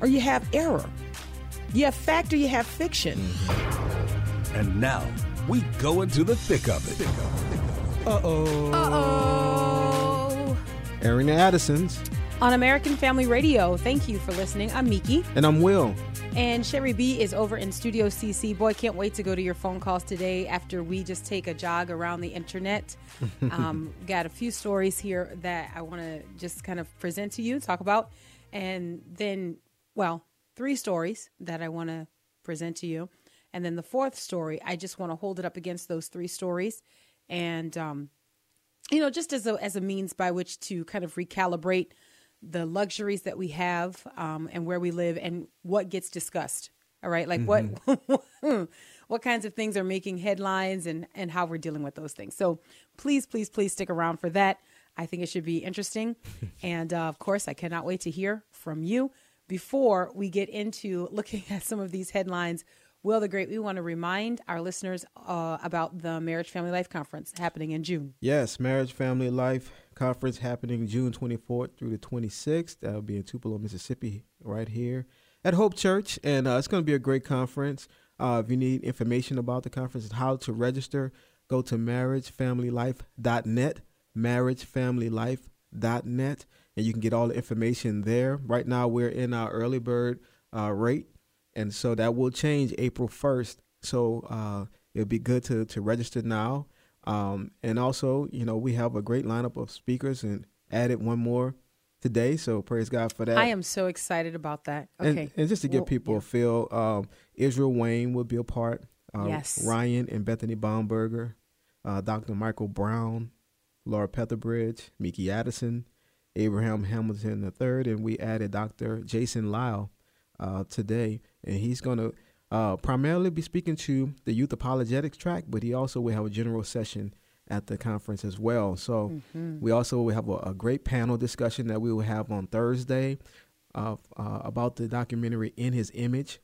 or you have error. You have fact or you have fiction. Mm-hmm. And now we go into the thick of it. Uh oh. Uh oh. Airing the Addisons. On American Family Radio. Thank you for listening. I'm Miki. And I'm Will. And Sherry B is over in Studio CC. Boy, can't wait to go to your phone calls today after we just take a jog around the internet. um, got a few stories here that I want to just kind of present to you, talk about. And then, well, three stories that I want to present to you. And then the fourth story, I just want to hold it up against those three stories. And, um, you know, just as a, as a means by which to kind of recalibrate the luxuries that we have um, and where we live and what gets discussed. All right, like mm-hmm. what what kinds of things are making headlines and and how we're dealing with those things. So please, please, please stick around for that. I think it should be interesting, and uh, of course, I cannot wait to hear from you. Before we get into looking at some of these headlines, Will the Great, we want to remind our listeners uh, about the Marriage Family Life Conference happening in June. Yes, Marriage Family Life Conference happening June 24th through the 26th. That'll be in Tupelo, Mississippi, right here at Hope Church. And uh, it's going to be a great conference. Uh, if you need information about the conference and how to register, go to marriagefamilylife.net, marriagefamilylife.net, and you can get all the information there. Right now, we're in our early bird uh, rate and so that will change April 1st. So uh, it'll be good to, to register now. Um, and also, you know, we have a great lineup of speakers and added one more today. So praise God for that. I am so excited about that. Okay. And, and just to give well, people yeah. a feel, um, Israel Wayne will be a part. Uh, yes. Ryan and Bethany Bomberger, uh, Dr. Michael Brown, Laura Petherbridge, Mickey Addison, Abraham Hamilton III, and we added Dr. Jason Lisle uh, today and he's going to uh, primarily be speaking to the youth apologetics track, but he also will have a general session at the conference as well. So mm-hmm. we also will have a, a, great panel discussion that we will have on Thursday uh, uh, about the documentary In His Image.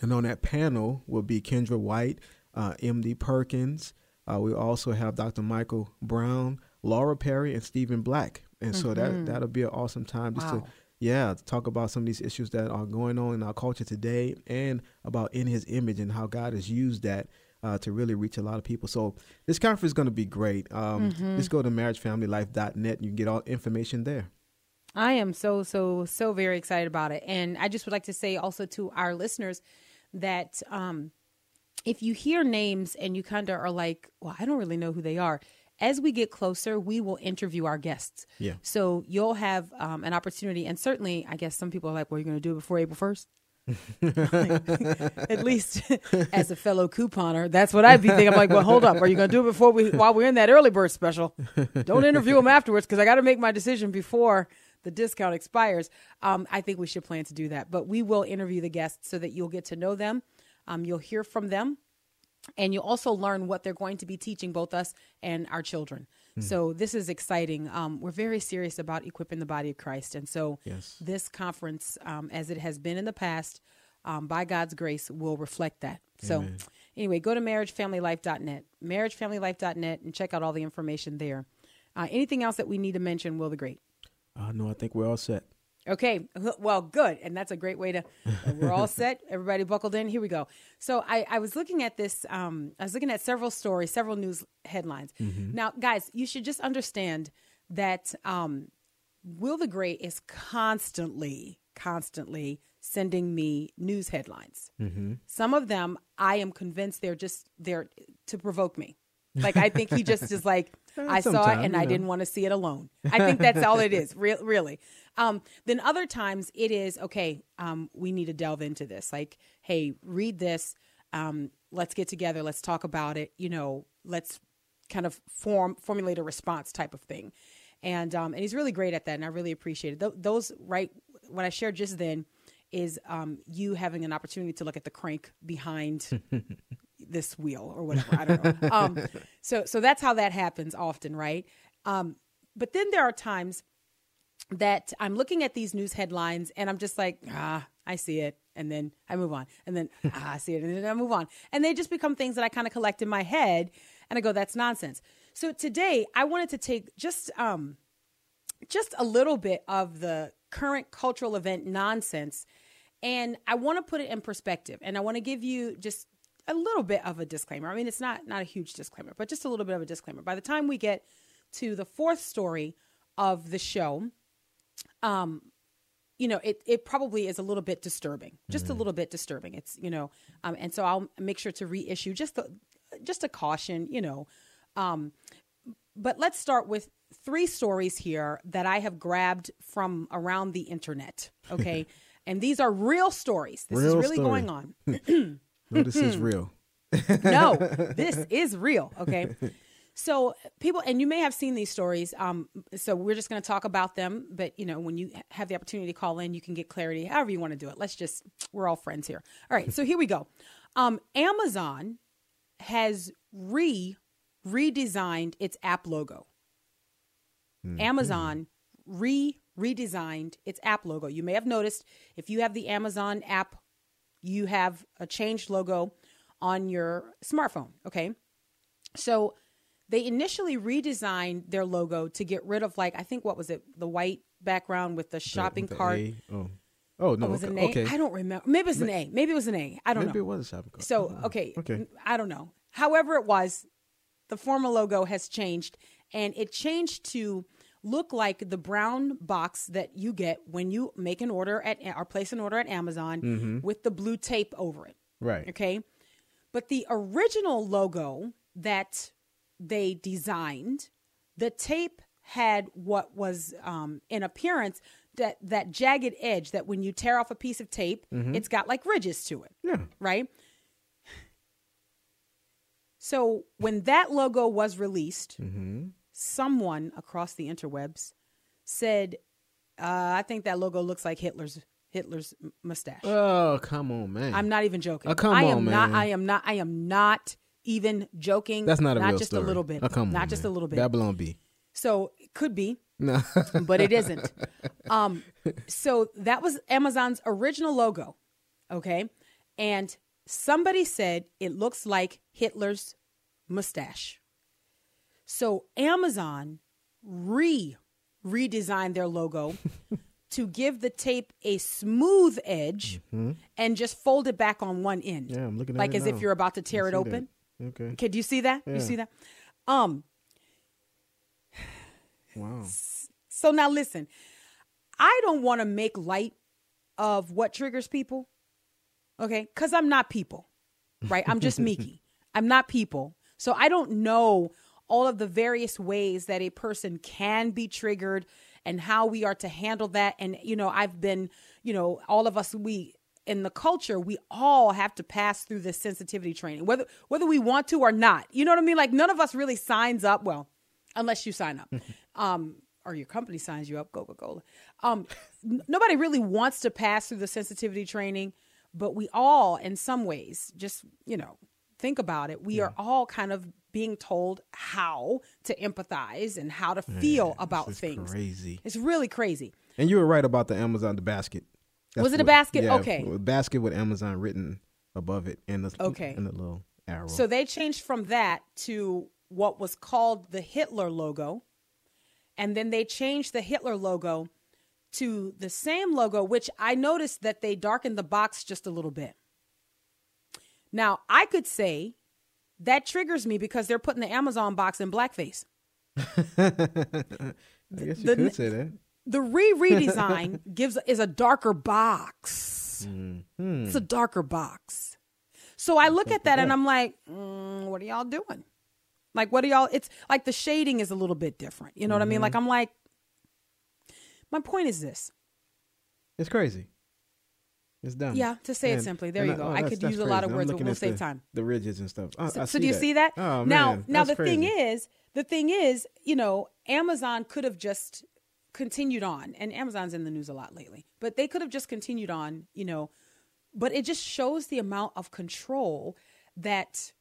And on that panel will be Kendra White, uh, M.D. Perkins. Uh, we also have Dr. Michael Brown, Laura Perry, and Stephen Black. And mm-hmm. so that mm-hmm. that'll be an awesome time just wow. to yeah, to talk about some of these issues that are going on in our culture today and about in his image and how God has used that uh, to really reach a lot of people. So this conference is going to be great. Um, mm-hmm. Just go to marriagefamilylife.net and you can get all information there. I am so, so, so very excited about it. And I just would like to say also to our listeners that um, if you hear names and you kind of are like, well, I don't really know who they are as we get closer, we will interview our guests. Yeah. So you'll have um, an opportunity, and certainly, I guess some people are like, "Well, you're going to do it before April 1st? At least as a fellow couponer, that's what I'd be thinking. I'm like, well, hold up. Are you going to do it before we, while we're in that early bird special? Don't interview them afterwards because I got to make my decision before the discount expires. Um, I think we should plan to do that. But we will interview the guests so that you'll get to know them. Um, you'll hear from them and you also learn what they're going to be teaching both us and our children. Mm. So this is exciting. Um, we're very serious about equipping the body of Christ, and so yes. this conference, um, as it has been in the past, um, by God's grace, will reflect that. So. Amen. Anyway, go to marriagefamilylife.net, marriagefamilylife.net, and check out all the information there. Uh, anything else that we need to mention, Will the Great? Uh, no, I think we're all set. Okay, well, good, and that's a great way to. We're all set. Everybody buckled in. Here we go. So I, I was looking at this. Um, I was looking at several stories, several news headlines. Mm-hmm. Now, guys, you should just understand that um, Will the Great is constantly, constantly sending me news headlines. Mm-hmm. Some of them, I am convinced they're just there to provoke me. Like I think he just is like I saw it and I know. didn't want to see it alone. I think that's all it is, re- really. Um, then other times it is okay. Um, we need to delve into this. Like, hey, read this. Um, let's get together. Let's talk about it. You know, let's kind of form formulate a response type of thing. And um, and he's really great at that, and I really appreciate it. Th- those right what I shared just then is um, you having an opportunity to look at the crank behind this wheel or whatever. I don't know. Um, so so that's how that happens often, right? Um, but then there are times that I'm looking at these news headlines and I'm just like, ah, I see it. And then I move on. And then ah, I see it. And then I move on. And they just become things that I kind of collect in my head. And I go, that's nonsense. So today I wanted to take just um just a little bit of the current cultural event nonsense and I want to put it in perspective. And I want to give you just a little bit of a disclaimer. I mean, it's not not a huge disclaimer, but just a little bit of a disclaimer. By the time we get to the fourth story of the show, um, you know, it it probably is a little bit disturbing, just a little bit disturbing. It's you know, um, and so I'll make sure to reissue just the just a caution, you know. Um, but let's start with three stories here that I have grabbed from around the internet. Okay. and these are real stories. This is really story. going on. No, this is real. no, this is real. Okay. So people, and you may have seen these stories. Um, so we're just going to talk about them. But you know, when you have the opportunity to call in, you can get clarity. However you want to do it. Let's just we're all friends here. All right. So here we go. Um, Amazon has re redesigned its app logo. Amazon re redesigned its app logo. You may have noticed if you have the Amazon app, you have a changed logo on your smartphone. Okay. So they initially redesigned their logo to get rid of, like, I think, what was it? The white background with the shopping The cart. A. Oh, oh no. Oh, was it okay. an A? okay. I don't remember. Maybe it was an A. Maybe it was an A. I don't Maybe know. Maybe it was a shopping cart. So, Oh, oh okay. Okay. I don't know. However, it was, the former logo has changed and it changed to look like the brown box that you get when you make an order at or place an order at Amazon mm-hmm. with the blue tape over it. Right. Okay. But the original logo that they designed, the tape had what was um, in appearance that that jagged edge that when you tear off a piece of tape, mm-hmm. it's got like ridges to it Yeah. right? So when that logo was released, mm-hmm. Someone across the interwebs said, uh, "I think that logo looks like Hitler's Hitler's mustache." Oh, come on, man. I'm not even joking. Oh, come I on, am not. man. I am not. I am not even joking. That's not a not real just story. a little bit. Oh, come on, not just a little bit. Babylon Bee. So it could be, No. but it isn't. Um, so that was Amazon's original logo, okay? And somebody said it looks like Hitler's mustache. So Amazon re redesigned their logo to give the tape a smooth edge and just fold it back on one end. Mm-hmm. Yeah, I'm looking at like as if you're about to tear it see that. open. Okay. Okay, do you see that? You see that? Um, Wow. So now listen, I don't want to make light of what triggers people. Okay? Cuz I'm not people. Right? I'm just Miki. I'm not people. So I don't know all of the various ways that a person can be triggered and how we are to handle that and you know, I've been, you know, all of us we in the culture, we all have to pass through this sensitivity training, whether whether we want to or not. You know what I mean? Like none of us really signs up. Well, unless you sign up, um, or your company signs you up, Coca Cola. Um, n- nobody really wants to pass through the sensitivity training, but we all, in some ways, just you know, think about it. We are all kind of being told how to empathize and how to feel about things. Crazy. It's really crazy. And you were right about the Amazon the basket. Was it a basket? yeah, Okay. a basket with Amazon written above it and the Okay. and the little arrow. So they changed from that to what was called the Hitler logo. And then they changed the Hitler logo to the same logo, which I noticed that they darkened the box just a little bit. Now, I could say that triggers me because they're putting the Amazon box in blackface. I guess you the- could say that. The re redesign gives is a darker box. Mm-hmm. It's a darker box. So I look at that and I'm like, mm, what are y'all doing? Like, what are y'all? It's like the shading is a little bit different. You know what I mean? Mm-hmm. Like, I'm like, my point is this. It's crazy. It's dumb. Yeah, to say it simply. There you go. oh, I could use a lot of words, but we'll save the- time. The ridges and stuff. I, So, I so do you that. see that? Oh, man, now that's the thing is, the thing is, you know, Amazon could have just continued on, and Amazon's in the news a lot lately, but they could have just continued on, you know. But it just shows the amount of control that,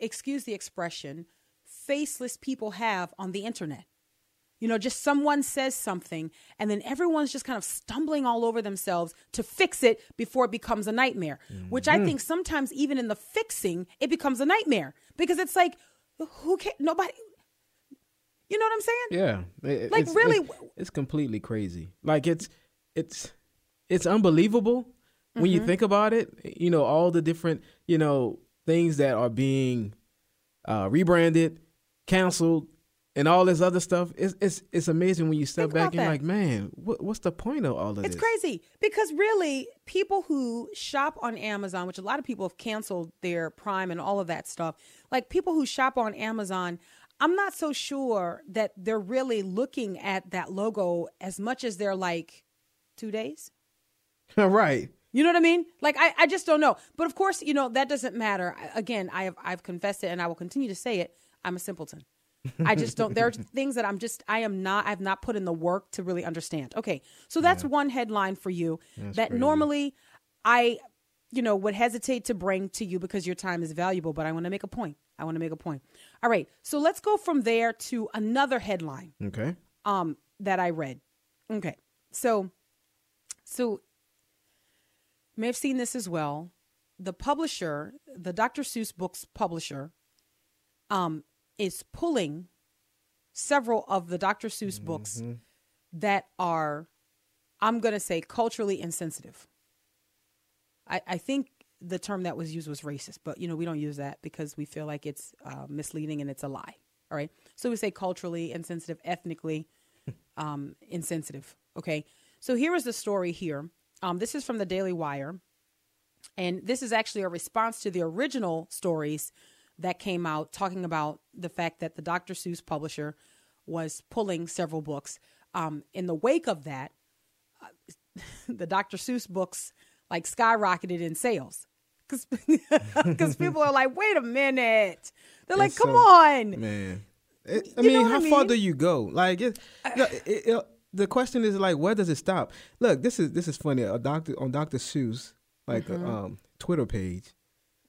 excuse the expression, faceless people have on the internet. You know, just someone says something, and then everyone's just kind of stumbling all over themselves to fix it before it becomes a nightmare. Mm-hmm. Which I think sometimes, even in the fixing, it becomes a nightmare because it's like, who can nobody. You know what I'm saying? Yeah, it, like it's, really, it's, it's, completely crazy. Like it's it's it's unbelievable mm-hmm. when you mm-hmm. think about it. You know, all the different you know things that are being uh, rebranded, canceled, and all this other stuff. It's it's it's amazing when you step Think back and like, man, what, what's the point of all of it's this? It's crazy because really, people who shop on Amazon, which a lot of people have canceled their Prime and all of that stuff, like people who shop on Amazon. I'm not so sure that they're really looking at that logo as much as they're like two days. right. You know what I mean? Like I, I just don't know. But of course, you know, that doesn't matter. Again, I have I've confessed it and I will continue to say it. I'm a simpleton. I just don't. There are things that I'm just. I am not. I've not put in the work to really understand. Okay, so that's yeah. one headline for you that's that crazy. normally I, you know, would hesitate to bring to you because your time is valuable. But I want to make a point. I want to make a point. All right, so let's go from there to another headline. Okay. Um, that I read. Okay, so, so may have seen this as well. The publisher, the Dr. Seuss books publisher, um, is pulling several of the Dr. Seuss books mm-hmm. that are, I'm going to say, culturally insensitive. I, I think the term that was used was racist, but you know we don't use that because we feel like it's uh, misleading and it's a lie. All right, so we say culturally insensitive, ethnically um, insensitive. Okay, so here is the story. Here, um, this is from the Daily Wire, and this is actually a response to the original stories that came out talking about the fact that the Dr. Seuss publisher was pulling several books. Um, in the wake of that, uh, the Dr. Seuss books like skyrocketed in sales because people are like, wait a minute. They're like, come so, on, man. It, I you mean, how I mean? far do you go? Like, it, it, it, the question is like, where does it stop? Look, this is this is funny. A doctor on Dr. Seuss like mm-hmm. a um, Twitter page.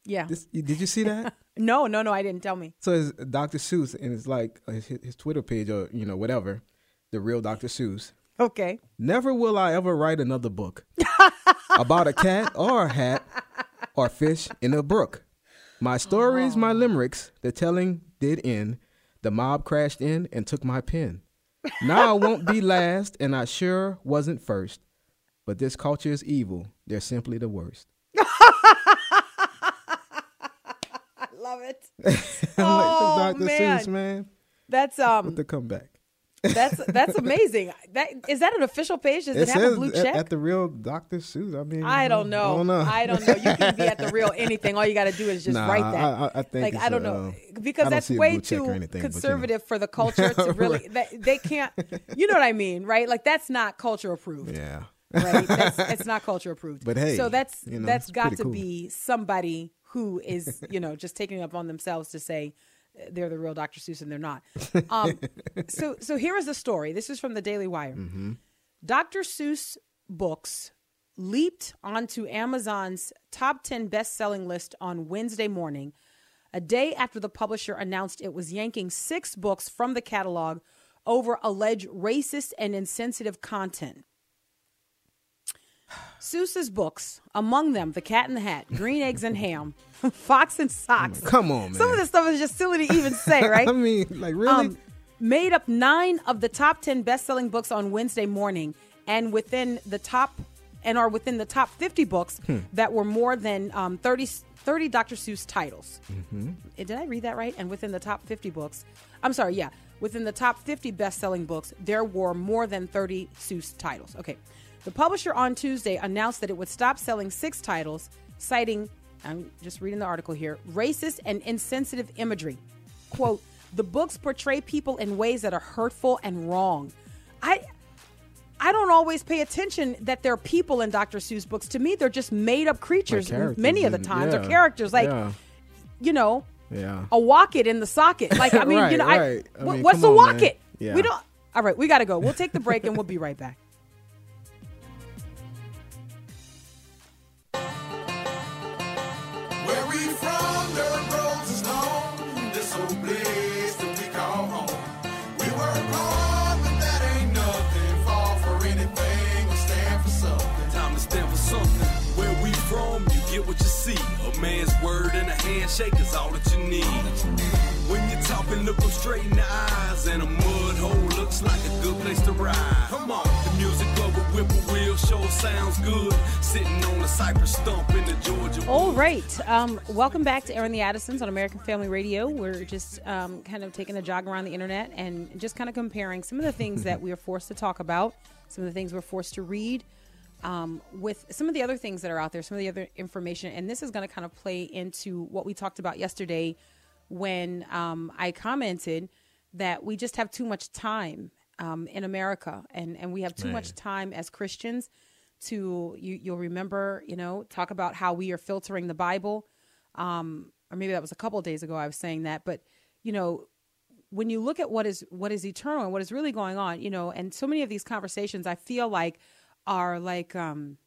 Yeah. This, did you see that? No, no, no, I didn't tell me. So it's Dr. Seuss, and it's like uh, his, his Twitter page or you know whatever, the real Dr. Seuss. Okay. Never will I ever write another book about a cat or a hat or fish in a brook. My stories, oh. my limericks, the telling did end. The mob crashed in and took my pen. Now I won't be last, and I sure wasn't first. But this culture is evil. They're simply the worst. Love it. oh Dr. man. Seuss, man. That's um with the comeback. that's that's amazing. That is that an official page? Does it, it have a blue check at, at, the real Dr. Seuss? I mean, I don't know. I don't know. I don't know. You can be at the real anything. All you got to do is just nah, write that. I, I think like I don't a, know uh, because that's way too anything, conservative you know. for the culture to really. That, they can't. You know what I mean, right? Like that's not culture approved. Yeah. Right. That's, it's not culture approved. But hey, so that's you know, that's got to cool. be somebody who is you know just taking it upon themselves to say they're the real Dr. Seuss and they're not. Um, so so here is the story. This is from the Daily Wire. Mm-hmm. Dr. Seuss books leaped onto Amazon's top 10 best-selling list on Wednesday morning, a day after the publisher announced it was yanking 6 books from the catalog over alleged racist and insensitive content. Seuss's books, among them The Cat in the Hat, Green Eggs and Ham, Fox and Socks. Come on, man. Some of this stuff is just silly to even say, right? I mean, like, really? Um, made up nine of the top 10 best selling books on Wednesday morning and within the top and are within the top 50 books hmm. that were more than um, 30, 30 Dr. Seuss titles. Mm-hmm. Eh, did I read that right? And within the top 50 books, I'm sorry, yeah, within the top 50 best selling books, there were more than 30 Seuss titles. Okay. The publisher on Tuesday announced that it would stop selling six titles, citing, I'm just reading the article here, racist and insensitive imagery. Quote, the books portray people in ways that are hurtful and wrong. I I don't always pay attention that there are people in Dr. Seuss books. To me, they're just made up creatures many of the times. Yeah, they're characters like yeah. you know, yeah. a Wocket in the socket. Like I mean, right, you know, right. I, I mean, what's a Wocket? Yeah. We don't All right, we got to go. We'll take the break and we'll be right back. Where we from, dirt roads is long. This old place that we call home. We work hard, but that ain't nothing. Fall for anything or stand for something. Time to stand for something. Where we from, you get what you see. A man's word and a handshake is all that you need. When you're talking, look them straight in the eyes. And a mud hole looks like a good place to ride. Come on, the music club with whippoorwill show sounds good. Sitting on a cypress stump in the Georgia. All right. Um, welcome back to Airing the Addisons on American Family Radio. We're just um, kind of taking a jog around the internet and just kind of comparing some of the things that we are forced to talk about, some of the things we're forced to read, um, with some of the other things that are out there, some of the other information. And this is going to kind of play into what we talked about yesterday when um, I commented that we just have too much time um, in America. And, and we have too much time as Christians to you you'll remember you know talk about how we are filtering the bible. Um or maybe that was a couple of days ago i was saying that. But you know when you look at what is what is eternal and what is really going on you know and so many of these conversations i feel like are like um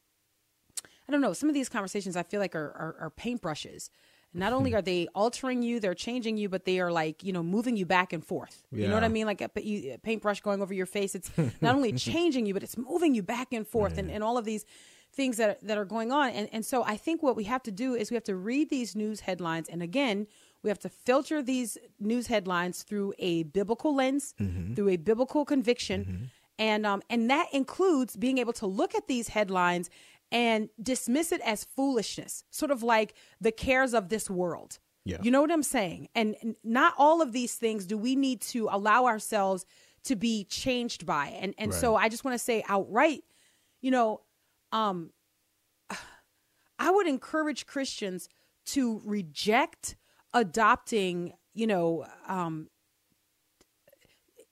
i don't know some of these conversations i feel like are are, are paintbrushes not only hmm. are they altering you they're changing you but they are like you know moving you back and forth. You know what i mean? Like a, a paintbrush going over your face it's not only changing you but it's moving you back and forth and, and all of these things that, that are going on. And, and so i think what we have to do is we have to read these news headlines. And again we have to filter these news headlines through a biblical lens mm-hmm. through a biblical conviction. Mm-hmm. And um, and that includes being able to look at these headlines and dismiss it as foolishness sort of like the cares of this world Yeah. you know what I'm saying? And not all of these things do we need to allow ourselves to be changed by. And and so I just want to say outright, you know, um I would encourage Christians to reject adopting, you know, um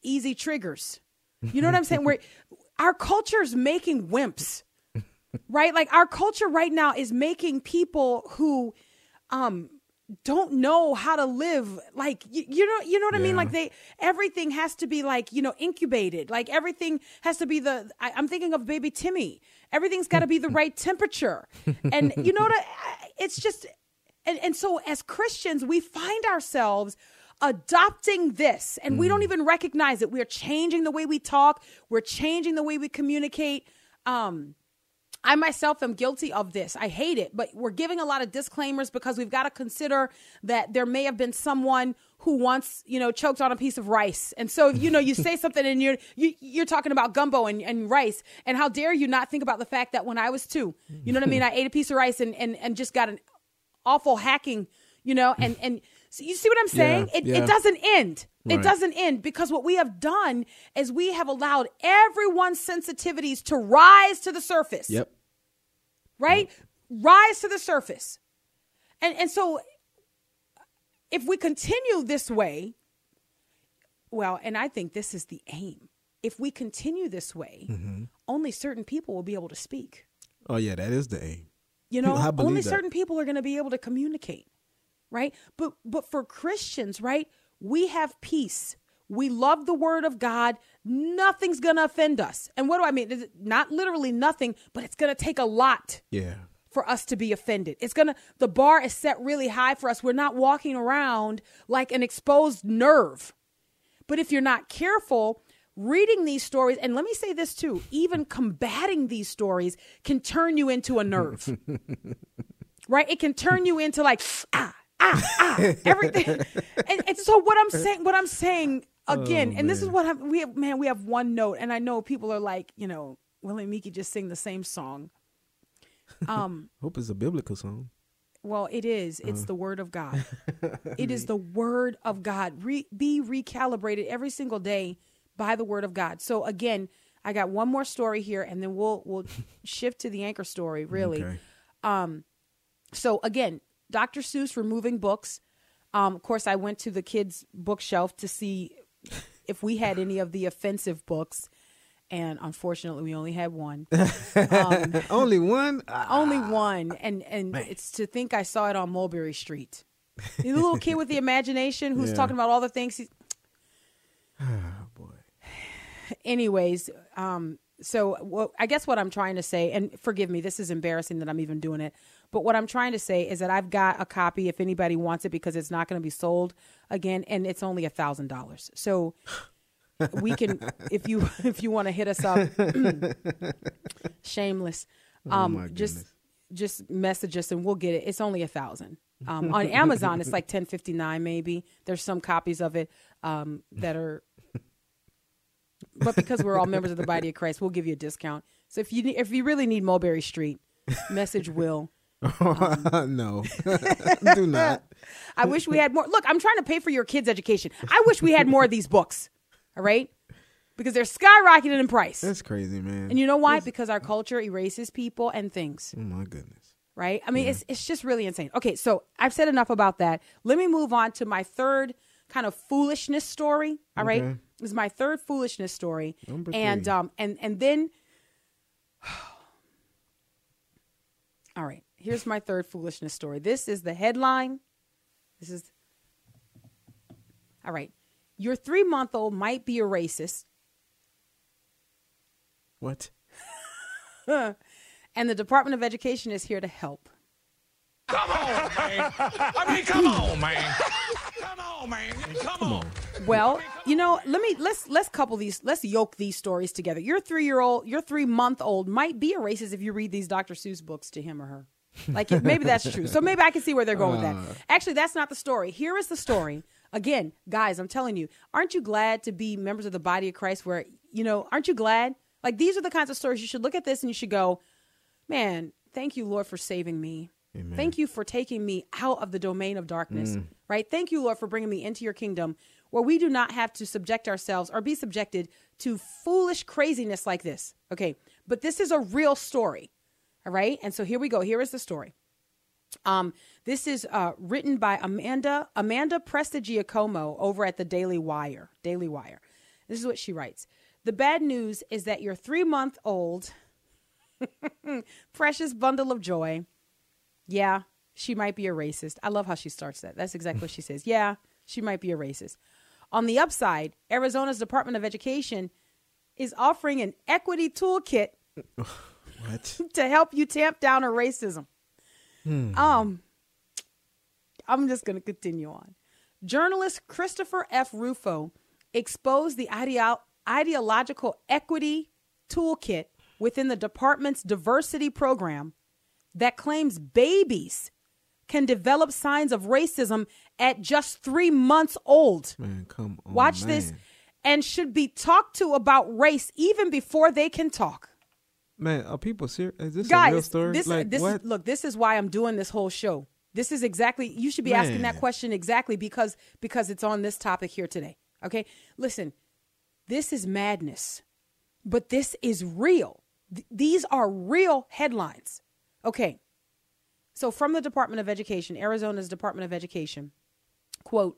easy triggers. You know what I'm saying? Where our culture's making wimps. Right? Like our culture right now is making people who um don't know how to live like you, you know you know what i mean? Like they everything has to be like you know incubated. Like everything has to be the I, i'm thinking of baby timmy. Everything's got to be the right temperature. And you know what? I, it's just and, and so as christians we find ourselves adopting this and we don't even recognize it. We're changing the way we talk. We're changing the way we communicate. Um I myself am guilty of this. I hate it, but we're giving a lot of disclaimers because we've got to consider that there may have been someone who once, you know, choked on a piece of rice. And so, you know, you say something and you're you, you're talking about gumbo and, and rice, and how dare you not think about the fact that when I was two, you know what I mean, I ate a piece of rice and and, and just got an awful hacking, you know, and and so you see what I'm saying? Yeah, it, yeah. it doesn't end. It doesn't end because what we have done is we have allowed everyone's sensitivities to rise to the surface Yep. right? Rise to the surface. And and so if we continue this way, well, and I think this is the aim. If we continue this way, Mm-hmm. only certain people will be able to speak. Oh yeah, that is the aim. You know, only that. certain people are going to be able to communicate, right? But but for Christians, right? We have peace. We love the word of God. Nothing's going to offend us. And what do I mean? Not literally nothing, but it's going to take a lot Yeah. for us to be offended. It's gonna the bar is set really high for us. We're not walking around like an exposed nerve. But if you're not careful, reading these stories, and let me say this too, even combating these stories can turn you into a nerve. right? It can turn you into like ah, ah, ah, everything. and, and so what I'm saying, what I'm saying again, and this is what I'm, we have, man, we have one note, and I know people are like, you know, Willie and Miki just sing the same song. Um, Hope it's a biblical song. well, it is. It's the word of God. it is the word of God. Re- be recalibrated every single day by the word of God. So again, I got one more story here, and then we'll we'll shift to the anchor story. Really. Okay. So again, Dr. Seuss removing books. Um, of course, I went to the kids' bookshelf to see if we had any of the offensive books, and unfortunately, we only had one. Only one. Ah, Only one, and and it's to think I saw it on Mulberry Street. The little kid with the imagination who's Yeah. talking about all the things. He's, oh boy. anyways, um, so well, I guess what I'm trying to say, and forgive me, this is embarrassing that I'm even doing it, but what I'm trying to say is that I've got a copy if anybody wants it because it's not going to be sold again, and it's only a thousand dollars. So we can, if you if you want to hit us up, shameless, um, Oh just just message us and we'll get it. It's only a thousand. Um, on Amazon, it's like ten fifty nine. Maybe there's some copies of it um, that are but because we're all members of the body of Christ, we'll give you a discount. So if you if you really need Mulberry Street, message Will. no, do not. I wish we had more. Look, I'm trying to pay for your kids' education. I wish we had more of these books. All right, because they're skyrocketing in price. That's crazy, man. And you know why? Because our culture erases people and things. oh my goodness. right? I mean, it's it's just really insane. Okay, so I've said enough about that. Let me move on to my third kind of foolishness story. All right, Okay. this is my third foolishness story, Number and three. um and and then, all right, here's my third foolishness story. This is the headline. This is all right. Your three month old might be a racist, What? and the Department of Education is here to help. Come on, man. I mean, come on, man. Come on, man. Come on. Well, you know, let me let's let's couple these let's yoke these stories together. Your three year old, your three month old might be a racist if you read these Dr. Seuss books to him or her. Like it- maybe that's true. So maybe I can see where they're going with that. Uh. Actually, that's not the story. Here is the story. Again, guys, I'm telling you, aren't you glad to be members of the body of Christ? Where you know, aren't you glad? Like these are the kinds of stories you should look at this and you should go, man, thank you, Lord, for saving me. Amen. Thank you for taking me out of the domain of darkness, mm. right? Thank you, Lord, for bringing me into your kingdom where we do not have to subject ourselves or be subjected to foolish craziness like this. Okay. But this is a real story. All right. And so here we go. Here is the story. Um, this is uh, written by Amanda Amanda Prestigiacomo over at the Daily Wire. Daily Wire. This is what she writes. The bad news is that your three month old precious bundle of joy yeah, she might be a racist. I love how she starts that. That's exactly what she says. Yeah, she might be a racist. On the upside, Arizona's Department of Education is offering an equity toolkit What? to help you tamp down her racism. Um, I'm just going to continue on. Journalist Christopher F. Rufo exposed the ideo- ideological equity toolkit within the department's diversity program that claims babies can develop signs of racism at just three months old. Man, come on. Watch this, and should be talked to about race even before they can talk Man, are people serious? Is this a real guys story? this like this what? is look this is why i'm doing this whole show this is exactly you should be asking that question exactly because because it's on this topic here today okay listen this is madness but this is real Th- these are real headlines okay so from the department of education arizona's department of education quote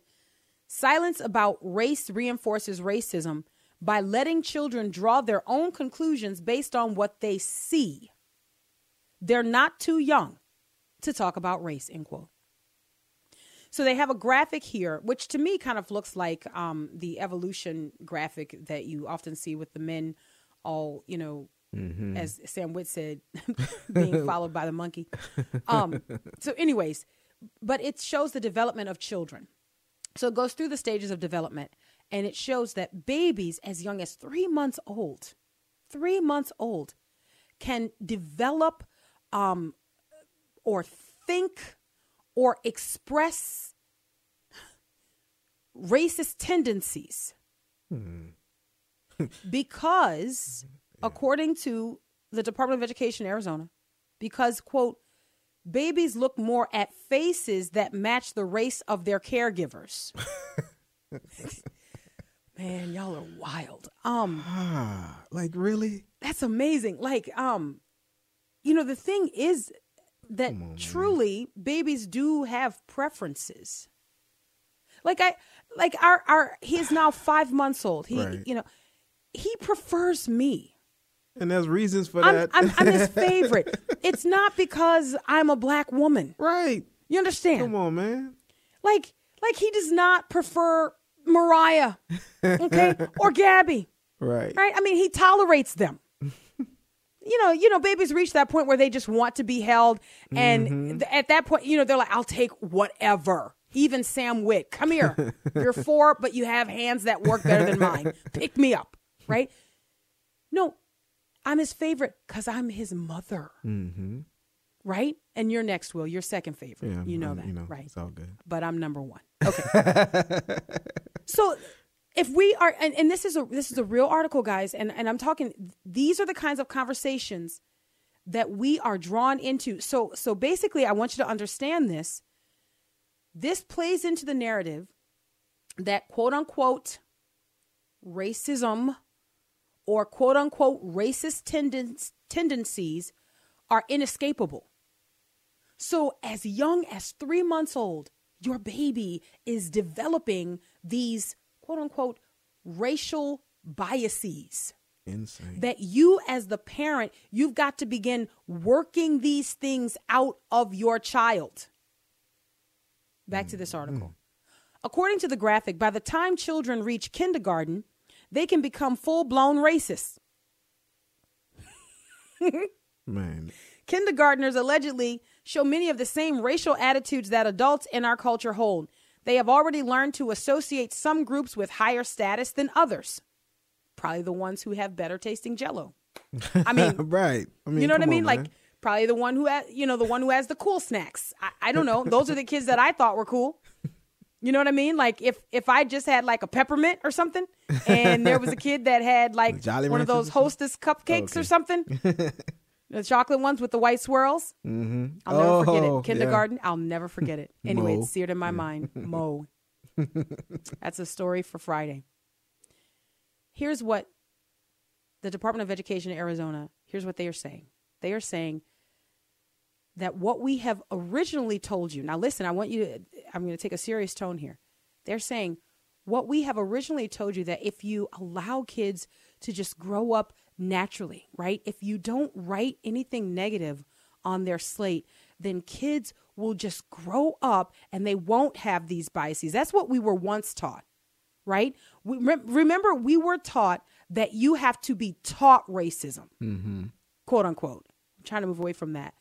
silence about race reinforces racism by letting children draw their own conclusions based on what they see. They're not too young to talk about race end quote. So they have a graphic here which to me kind of looks like um, the evolution graphic that you often see with the men all you know as sam witt said being followed by the monkey. Um, so anyways but it shows the development of children. So it goes through the stages of development and it shows that babies as young as three months old, three months old, can develop um, or think or express racist tendencies. because, according to the Department of Education, in Arizona, because, quote, babies look more at faces that match the race of their caregivers. Man, y'all are wild. Um, Ah, like really? that's amazing. Like, um, you know, the thing is that on, man. truly babies do have preferences. Like I like our our he is now five months old. He Right. you know, he prefers me. And there's reasons for I'm, that. I'm I'm his favorite. it's not because I'm a black woman. right. You understand? Come on, man. Like like he does not prefer Mariah, okay, or Gabby. Right. Right? I mean, he tolerates them. you know, you know, babies reach that point where they just want to be held, and Mm-hmm. th- at that point, you know, they're like, "I'll take whatever." Even Sam Witt, come here. You're four, but you have hands that work better than mine. Pick me up, right? No, I'm his favorite because I'm his mother, Mm-hmm. right? And you're next, Will. You're second favorite. Yeah. you know I- that, You know, right? It's all good. but I'm number one. Okay. So if we are and, and this is a this is a real article, guys, and, and I'm talking these are the kinds of conversations that we are drawn into. So so basically I want you to understand this. This plays into the narrative that quote unquote racism or quote unquote racist tendens, tendencies are inescapable. So, as young as three months old, your baby is developing these quote unquote racial biases Insane. that you, as the parent, you've got to begin working these things out of your child. Back to this mm-hmm. article. According to the graphic, by the time children reach kindergarten, they can become full blown racists. Man. Kindergartners allegedly show many of the same racial attitudes that adults in our culture hold. They have already learned to associate some groups with higher status than others. Probably the ones who have better tasting jello. I mean, right. I mean, you know what I mean? on, Like man. probably the one who has, you know, the one who has the cool snacks. I, I don't know. Those are the kids that I thought were cool. You know what I mean? Like if if I just had like a peppermint or something, and there was a kid that had like one of those? Hostess cupcakes Okay. or something, the chocolate ones with the white swirls. mm-hmm. I'll never forget Oh, it. Kindergarten, I'll never forget it. Anyway, Mo. it's seared in my mind. Mo. That's a story for Friday. Here's what the Department of Education in Arizona, here's what they are saying. They are saying that what we have originally told you. Now listen, I want you to I'm going to take a serious tone here. They're saying what we have originally told you that if you allow kids to just grow up naturally, right? If you don't write anything negative on their slate, then kids will just grow up and they won't have these biases. That's what we were once taught, right? We, rem- remember, we were taught that you have to be taught racism, quote unquote. I'm trying to move away from that.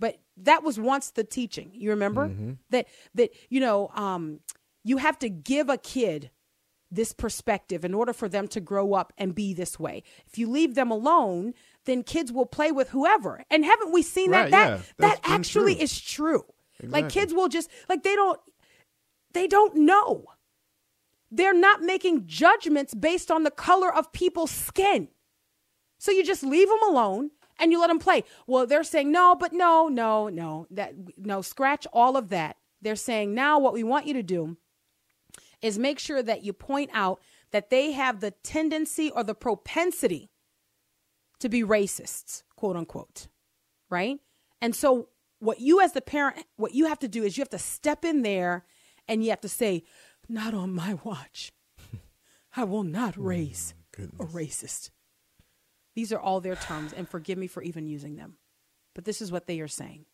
But that was once the teaching. You remember that that you know um, you have to give a kid this perspective in order for them to grow up and be this way. If you leave them alone, then kids will play with whoever. And haven't we seen Right, that? yeah, That that actually true. is true. Like kids will just like they don't they don't know. They're not making judgments based on the color of people's skin. So you just leave them alone and you let them play. Well, they're saying no, but no, no, no. That no, scratch all of that. They're saying now what we want you to do is make sure that you point out that they have the tendency or the propensity to be racists, quote unquote. Right? And so what you as the parent what you have to do is you have to step in there and you have to say, "Not on my watch. I will not oh, raise a racist." These are all their terms, and forgive me for even using them. But this is what they are saying.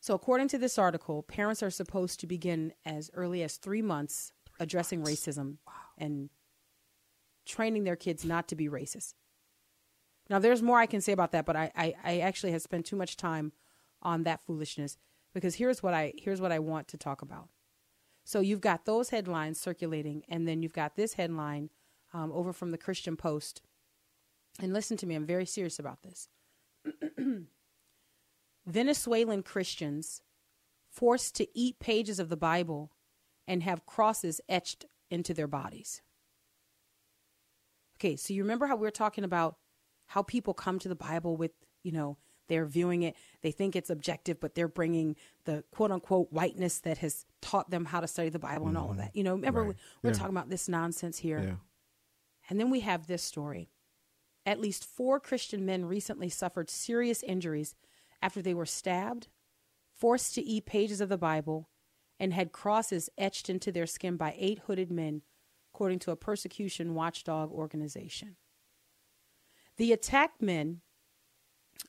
So, according to this article, parents are supposed to begin as early as three months addressing racism and training their kids not to be racist. Now, there's more I can say about that, but I, I, I actually have spent too much time on that foolishness because here's what I here's what I want to talk about. So you've got those headlines circulating, and then you've got this headline um, over from the Christian Post. And listen to me, I'm very serious about this. Venezuelan Christians forced to eat pages of the Bible and have crosses etched into their bodies. Okay, so you remember how we were talking about how people come to the Bible with, you know, they're viewing it, they think it's objective, but they're bringing the quote unquote whiteness that has taught them how to study the Bible and all of mm-hmm. that. You know, remember Right. we- we're Yeah. talking about this nonsense here. Yeah. And then we have this story. At least four Christian men recently suffered serious injuries after they were stabbed, forced to eat pages of the Bible, and had crosses etched into their skin by eight hooded men, according to a persecution watchdog organization. The attacked men,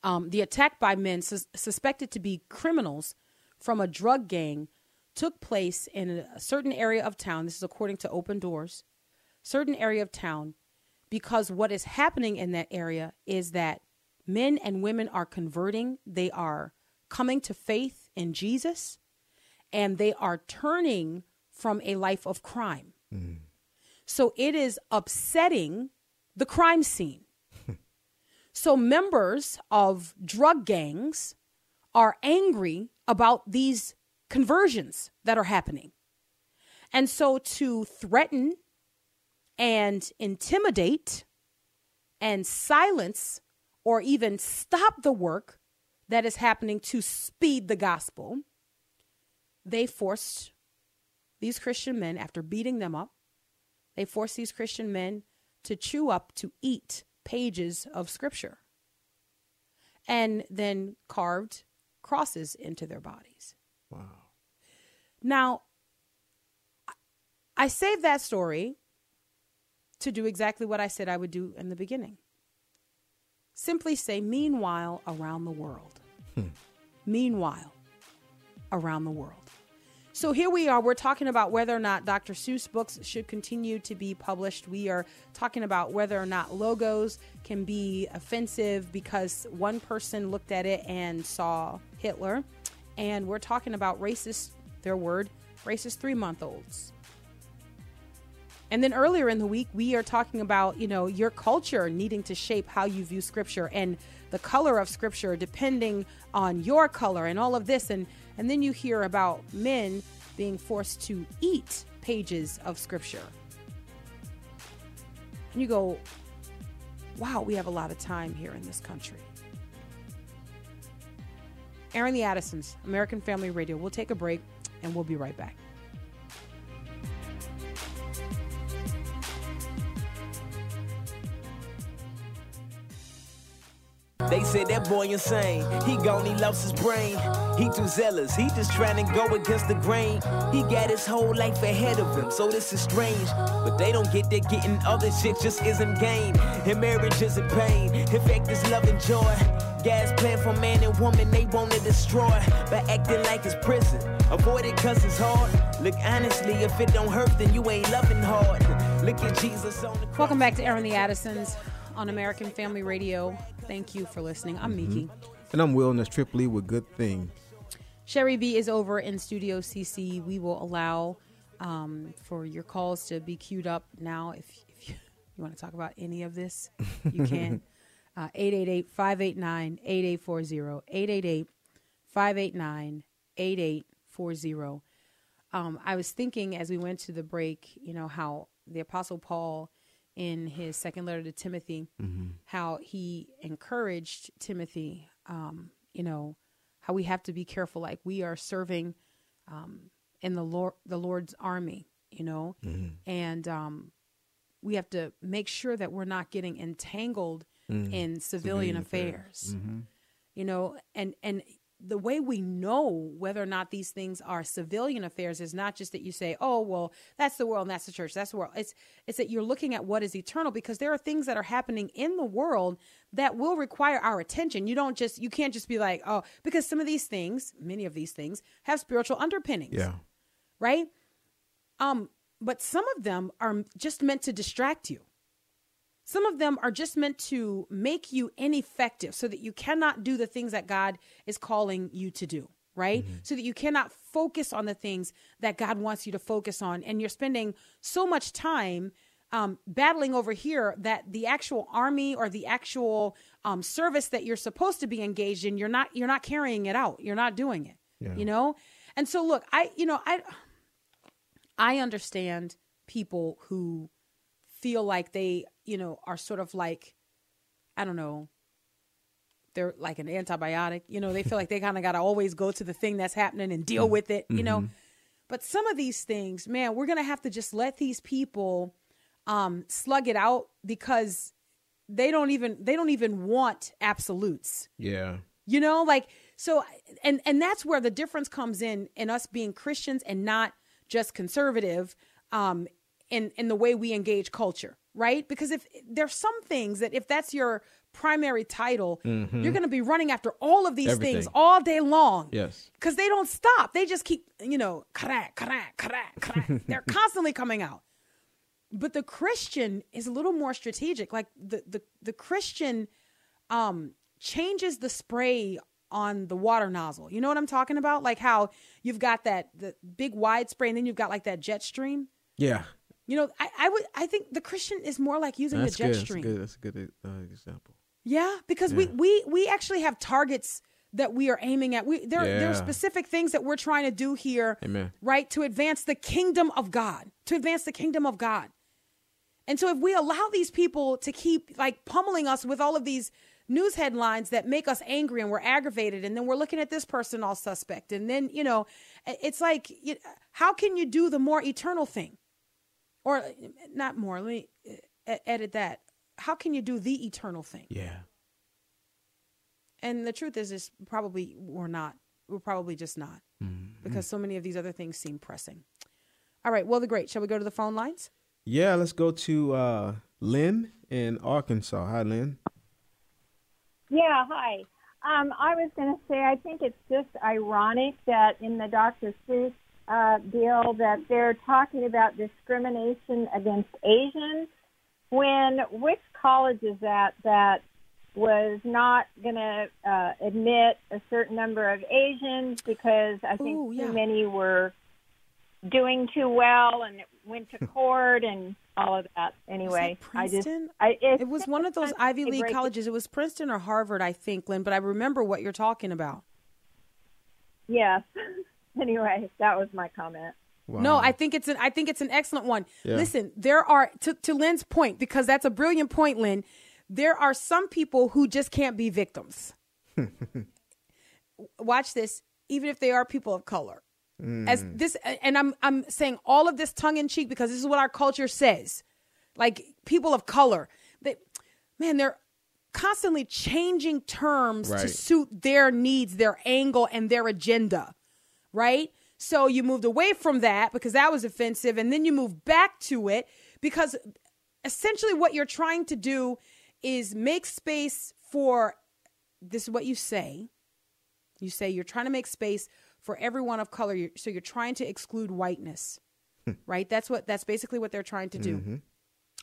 um, the attack by men sus- suspected to be criminals from a drug gang, took place in a certain area of town. This is according to Open Doors. certain area of town because what is happening in that area is that men and women are converting, they are coming to faith in Jesus, and they are turning from a life of crime. Mm. So it is upsetting the crime scene. so members of drug gangs are angry about these conversions that are happening. And so to threaten and intimidate and silence or even stop the work that is happening to speed the gospel, they forced these Christian men, after beating them up, they forced these Christian men to chew up, to eat pages of scripture, and then carved crosses into their bodies. Wow. Now, I saved that story to do exactly what I said I would do in the beginning. Simply say, meanwhile, around the world. Hmm. Meanwhile, around the world. So here we are. We're talking about whether or not Dr. Seuss books should continue to be published. We are talking about whether or not logos can be offensive because one person looked at it and saw Hitler. And we're talking about racist, their word, racist three month olds. And then earlier in the week, we are talking about, you know, your culture needing to shape how you view scripture and the color of scripture depending on your color and all of this. And, and then you hear about men being forced to eat pages of scripture. And you go, wow, we have a lot of time here in this country. Airing the Addisons, American Family Radio. We'll take a break and we'll be right back. They said that boy insane. He gone, he lost his brain. He too zealous. He just trying to go against the grain. He got his whole life ahead of him, so this is strange. But they don't get that getting other shit just isn't gain. And marriage isn't pain. In fact, it's love and joy. God's plan for man and woman they want to destroy by acting like it's prison. Avoid it cause it's hard. Look honestly, if it don't hurt, then you ain't loving hard. Look at Jesus on the cross. Welcome back to Airing the Addisons on American Family Radio. Thank you for listening. I'm Miki. And I'm Wellness Tripoli with good thing. Sherry B is over in Studio CC. We will allow um, for your calls to be queued up now. If, if you, you want to talk about any of this, you can. Uh, 888 589 8840. 888 589 8840. Um, I was thinking as we went to the break, you know, how the Apostle Paul in his second letter to Timothy, how he encouraged Timothy, um, you know, how we have to be careful, like we are serving um, in the Lord, the Lord's army, you know, and um, we have to make sure that we're not getting entangled in civilian, Civilian affairs, affairs. you know, and and the way we know whether or not these things are civilian affairs is not just that you say, "Oh, well, that's the world and that's the church, that's the world." It's it's that you're looking at what is eternal because there are things that are happening in the world that will require our attention. You don't just you can't just be like, "Oh," because some of these things, many of these things have spiritual underpinnings Yeah. right? Um, but some of them are just meant to distract you. Some of them are just meant to make you ineffective so that you cannot do the things that God is calling you to do, right? So that you cannot focus on the things that God wants you to focus on. And you're spending so much time um, battling over here that the actual army or the actual um, service that you're supposed to be engaged in, you're not you're not carrying it out. You're not doing it. Yeah. You know? And so look, I you know, I I understand people who feel like they, you know, are sort of like, I don't know, they're like an antibiotic. You know, they feel like they kind of got to always go to the thing that's happening and deal with it, you know. But some of these things, man, we're going to have to just let these people um, slug it out because they don't even they don't even want absolutes Yeah. you know like so and and that's where the difference comes in in us being christians and not just conservative um in in the way we engage culture right because if there's some things that if that's your primary title you're going to be running after all of these things all day long Yes. because they don't stop they just keep you know crack crack crack crack they're constantly coming out but the Christian is a little more strategic. Like the the the Christian um changes the spray on the water nozzle. You know what I'm talking about? Like how you've got that the big wide spray and then you've got like that jet stream. Yeah, You know, I, I would I think the Christian is more like using that's the jet good. That's stream. good. That's a good uh, example. Yeah, because we we we actually have targets that we are aiming at. We there there are specific things that we're trying to do here, Amen. right, to advance the kingdom of God, to advance the kingdom of God. And so if we allow these people to keep like pummeling us with all of these news headlines that make us angry and we're aggravated and then we're looking at this person all suspect and then, you know, it's like how can you do the more eternal thing? Or not more, let me uh, edit that. How can you do the eternal thing? Yeah. And the truth is, is probably we're not. We're probably just not because so many of these other things seem pressing. All right. Well, the great. Shall we go to the phone lines? Yeah, let's go to uh, Lynn in Arkansas. Hi, Lynn. Yeah, hi. Um, I was going to say, I think it's just ironic that in the Dr. Seuss uh, deal that they're talking about discrimination against Asians when which college is that that was not going to uh, admit a certain number of Asians because I think Ooh, yeah. too many were doing too well and it went to court and all of that. Anyway, I just Princeton? I, it's It was one of those Ivy League break it colleges. It was Princeton or Harvard, I think, Lynn. But I remember what you're talking about. Yes. anyway, that was my comment. No, I think it's an I think it's an excellent one. Yeah. Listen, there are to, to Lynn's point because that's a brilliant point, Lynn. There are some people who just can't be victims. Watch this, even if they are people of color. Mm. As this, and I'm I'm saying all of this tongue in cheek because this is what our culture says. Like people of color, they, man, they're constantly changing terms to suit their needs, their angle, and their agenda right? So you moved away from that because that was offensive, and then you move back to it because essentially what you're trying to do is make space for this is what you say. You say you're trying to make space for everyone of color, so you're trying to exclude whiteness, hmm. right? That's what that's basically what they're trying to do. Mm-hmm.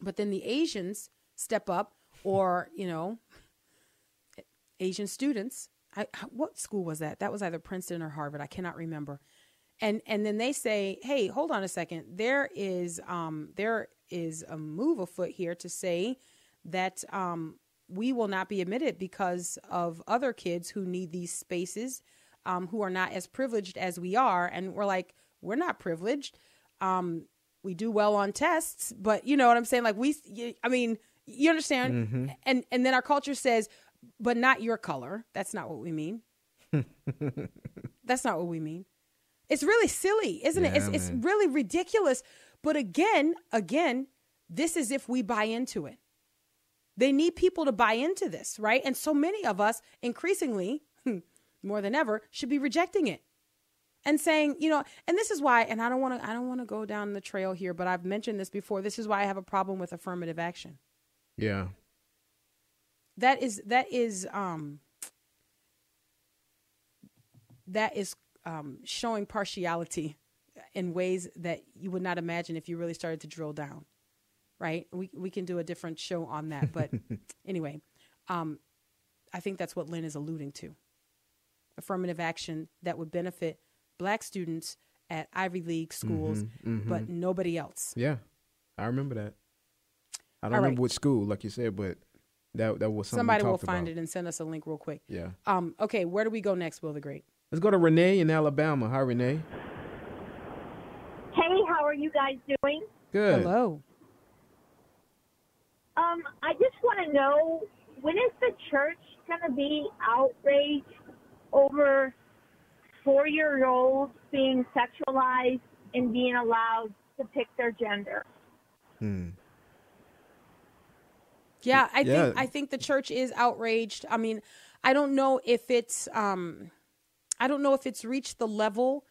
But then the Asians step up, or you know, Asian students. I, what school was that? That was either Princeton or Harvard. I cannot remember. And and then they say, "Hey, hold on a second. There is um there is a move afoot here to say that um we will not be admitted because of other kids who need these spaces um who are not as privileged as we are." And we're like, "We're not privileged. Um we do well on tests, but you know what I'm saying? Like we I mean, you understand? And and then our culture says, but not your color. That's not what we mean. That's not what we mean. It's really silly, isn't it? It's it's really ridiculous. But again, again, this is if we buy into it. They need people to buy into this, right? And so many of us, increasingly, more than ever, should be rejecting it and saying, you know, and this is why, and I don't want to, I don't want to go down the trail here, but I've mentioned this before. This is why I have a problem with affirmative action Yeah. That is that is um that is um showing partiality in ways that you would not imagine if you really started to drill down right we we can do a different show on that but anyway um i think that's what lynn is alluding to affirmative action that would benefit black students at ivy league schools Mm-hmm, but nobody else Yeah. I remember that. I don't All right. remember which school, like you said, but that that was something we somebody will find about. it and send us a link real quick Yeah. um okay where do we go next will the great Let's go to Renee in Alabama. Hi, Renee. Hey, how are you guys doing? Good. hello Um, I just want to know when is the church going to be outraged over four-year-olds being sexualized and being allowed to pick their gender? Hmm. Yeah, I Yeah. think I think the church is outraged. I mean, I don't know if it's um I don't know if it's reached the level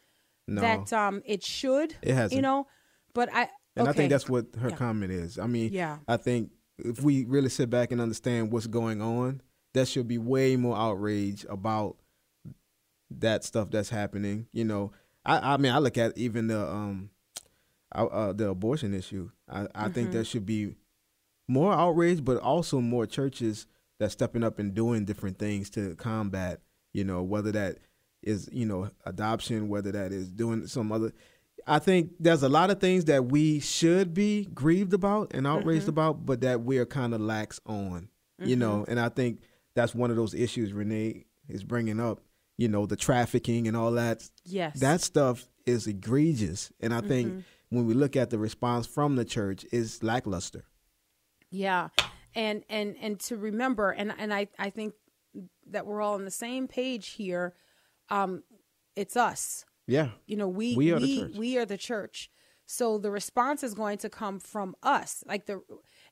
No. that um it should. It hasn't. You know, but I And I think that's what her Yeah. comment is. I mean, Yeah. I think if we really sit back and understand what's going on, there should be way more outrage about that stuff that's happening. You know, I, I mean, I look at even the um, uh, uh, the abortion issue. I, I think Mhm. there should be more outrage, but also more churches that stepping up and doing different things to combat. You know, whether that is you know adoption, whether that is doing some other. I think there's a lot of things that we should be grieved about and outraged Mhm. about, but that we are kind of lax on. You know, and I think that's one of those issues Renee is bringing up. You know, the trafficking and all that. Yes. that stuff is egregious, and I think Mhm. when we look at the response from the church, is lackluster. Yeah. And and and to remember and and I I think that we're all on the same page here. Um it's us. Yeah, You know, we We we are the we, church. are the church. So the response is going to come from us. Like the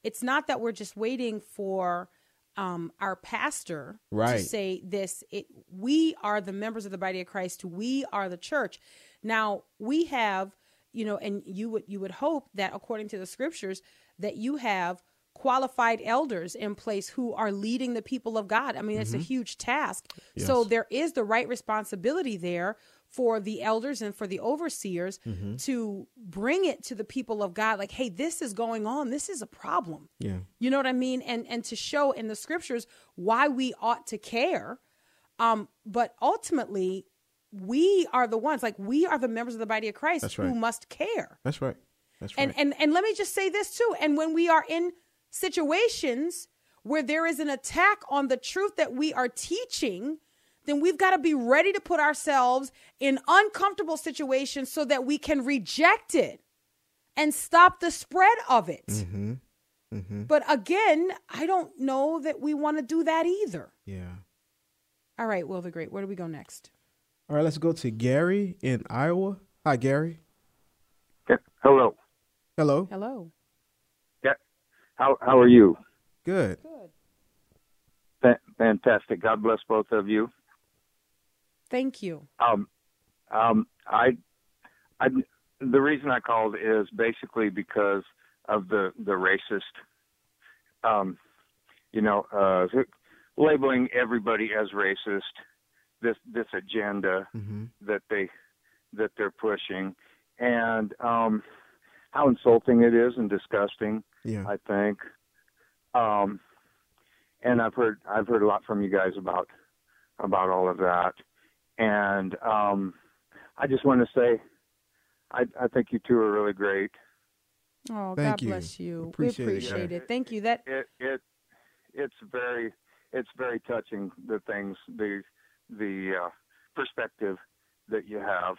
it's not that we're just waiting for um our pastor Right. to say this. It we are the members of the body of Christ. We are the church. Now, we have, you know, and you would you would hope that according to the scriptures that you have qualified elders in place who are leading the people of God. I mean, it's a Mhm. huge task. So there is the right responsibility there for the elders and for the overseers Mhm. to bring it to the people of God like, hey, this is going on. This is a problem. Yeah. You know what I mean? And and to show in the scriptures why we ought to care. Um, but ultimately, we are the ones, like we are the members of the body of Christ That's who must care. That's right. That's right. And and and let me just say this too. And when we are in situations where there is an attack on the truth that we are teaching, then we've got to be ready to put ourselves in uncomfortable situations so that we can reject it and stop the spread of it. mm-hmm. Mm-hmm. But again, I don't know that we want to do that either. Yeah. All right, Will the Great, where do we go next? All right, let's go to Gary in Iowa. Hi, Gary. Hello. Hello. Hello. Yeah. How how are you? Good. Good. Fa- fantastic. God bless both of you. Thank you. Um, um, I, I, the reason I called is basically because of the the racist, um, you know, uh, labeling everybody as racist. This this agenda Mm-hmm. that they that they're pushing, and um, how insulting it is and disgusting. Yeah. I think. Um, and I've heard I've heard a lot from you guys about about all of that, and um, I just want to say, I I think you two are really great. Oh, Thank God you. bless you. Appreciate we appreciate Gary. it. Thank you. That It it it's very it's very touching the things the the uh, perspective that you have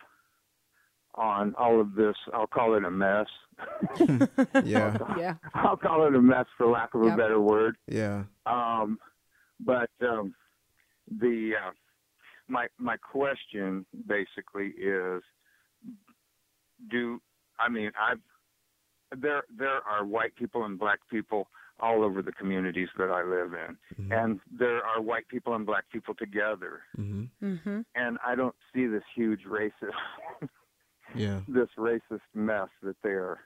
on all of this. I'll call it a mess. Yeah. yeah. I'll call it a mess for lack of a better word. Yeah. Um, but um, the uh, my my question basically is, do I mean I've there there are white people and black people all over the communities that I live in, Mhm. and there are white people and black people together, Mm-hmm. Mm-hmm. and I don't see this huge racist Yeah. this racist mess that they're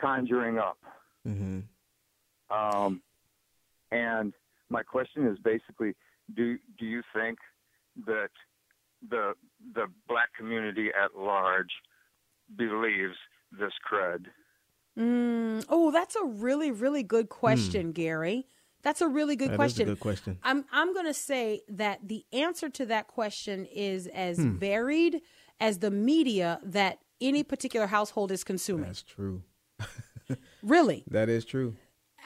conjuring up. Mm-hmm. Um, and my question is basically, do do you think that the the black community at large believes this crud? Mm, oh, that's a really, really good question, Gary. That's a really good That is question. a good question. I'm I'm going to say that the answer to that question is as Hmm. varied as the media that any particular household is consuming. That's true. really. That is true.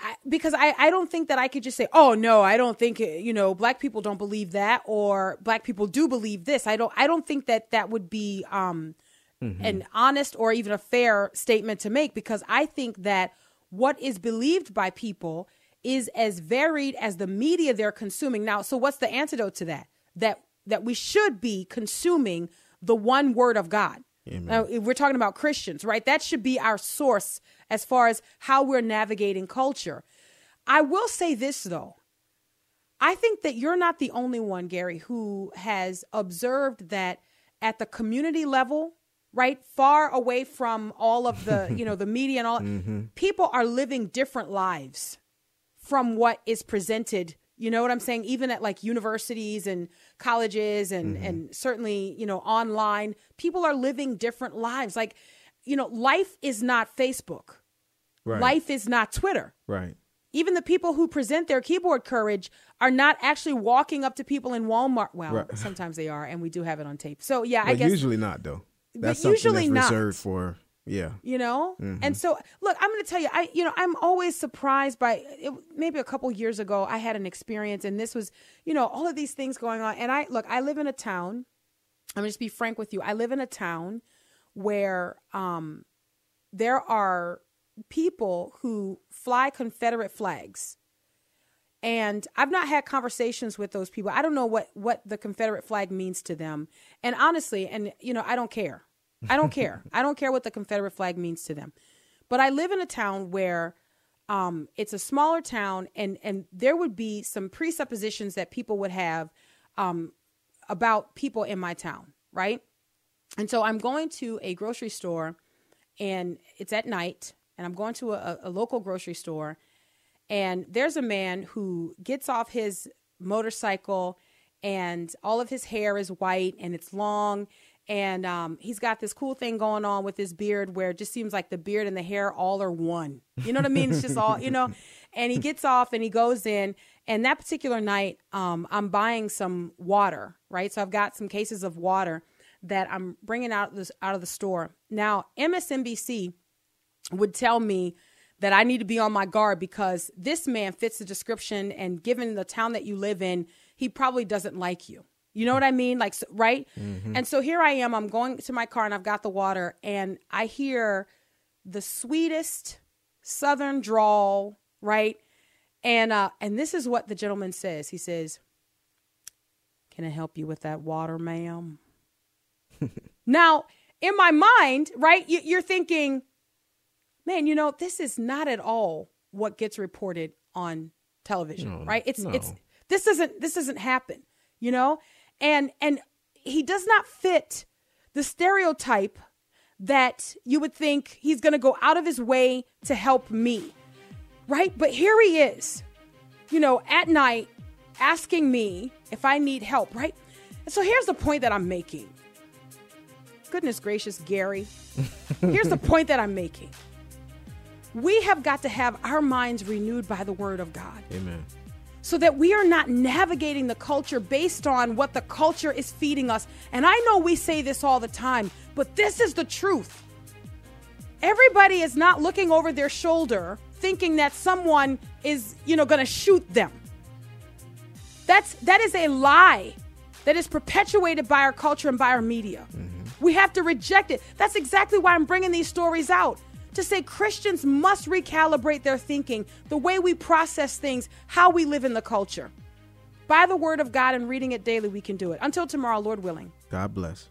I, because I, I don't think that I could just say, oh no, I don't think you know black people don't believe that or black people do believe this. I don't I don't think that that would be um, an honest or even a fair statement to make because I think that what is believed by people is as varied as the media they're consuming. Now, so what's the antidote to that? That that we should be consuming the one word of God. Amen. Now, if we're talking about Christians, right? That should be our source as far as how we're navigating culture. I will say this though. I think that you're not the only one, Gary, who has observed that at the community level, right, far away from all of the, you know, the media and all, mm-hmm. people are living different lives from what is presented. You know what I'm saying? Even at like universities and colleges and mm-hmm. and certainly, you know, online, people are living different lives. Like you know, life is not Facebook. Right. Life is not Twitter. Right. Even the people who present their keyboard courage are not actually walking up to people in Walmart. Well, Right. sometimes they are, and we do have it on tape. So yeah, I guess usually not though. That's something usually that's not. reserved for yeah. you know? Mhm. and so look i'm going to tell you i you know i'm always surprised by it, maybe a couple years ago i had an experience and this was you know all of these things going on. And i look i live in a town i'm going to just be frank with you i live in a town where um there are people who fly confederate flags. And i've not had conversations with those people. I don't know what what the confederate flag means to them. And honestly and you know i don't care i don't care. I don't care what the confederate flag means to them. But i live in a town where um, it's a smaller town and and there would be some presuppositions that people would have um, about people in my town right? And so i'm going to a grocery store and it's at night and i'm going to a, a local grocery store and there's a man who gets off his motorcycle and all of his hair is white and it's long and um, he's got this cool thing going on with his beard where it just seems like the beard and the hair all are one. You know what i mean? It's just all you know and he gets off and he goes in and that particular night um, i'm buying some water right? So i've got some cases of water that i'm bringing out of, this, out of the store. Now msnbc would tell me that I need to be on my guard because this man fits the description and given the town that you live in, he probably doesn't like you. You know what I mean? Like, right? And so here I am. I'm going to my car and I've got the water and I hear the sweetest southern drawl, right? And uh and this is what the gentleman says. He says, "Can I help you with that water, ma'am?" now, in my mind, right? You, you're thinking, man, you know, this is not at all what gets reported on television, No, right? It's it's this doesn't this doesn't happen, you know? And and he does not fit the stereotype that you would think he's going to go out of his way to help me. Right? But here he is. You know, at night asking me if I need help, right? And so here's the point that I'm making. Goodness gracious, Gary. Here's the point that I'm making. We have got to have our minds renewed by the word of God Amen. So that we are not navigating the culture based on what the culture is feeding us. And I know we say this all the time, but this is the truth. Everybody is not looking over their shoulder thinking that someone is, you know, going to shoot them. That's that is a lie that is perpetuated by our culture and by our media. Mm-hmm. We have to reject it. That's exactly why I'm bringing these stories out to say Christians must recalibrate their thinking, the way we process things, how we live in the culture. By the word of God and reading it daily, we can do it. Until tomorrow, Lord willing. God bless.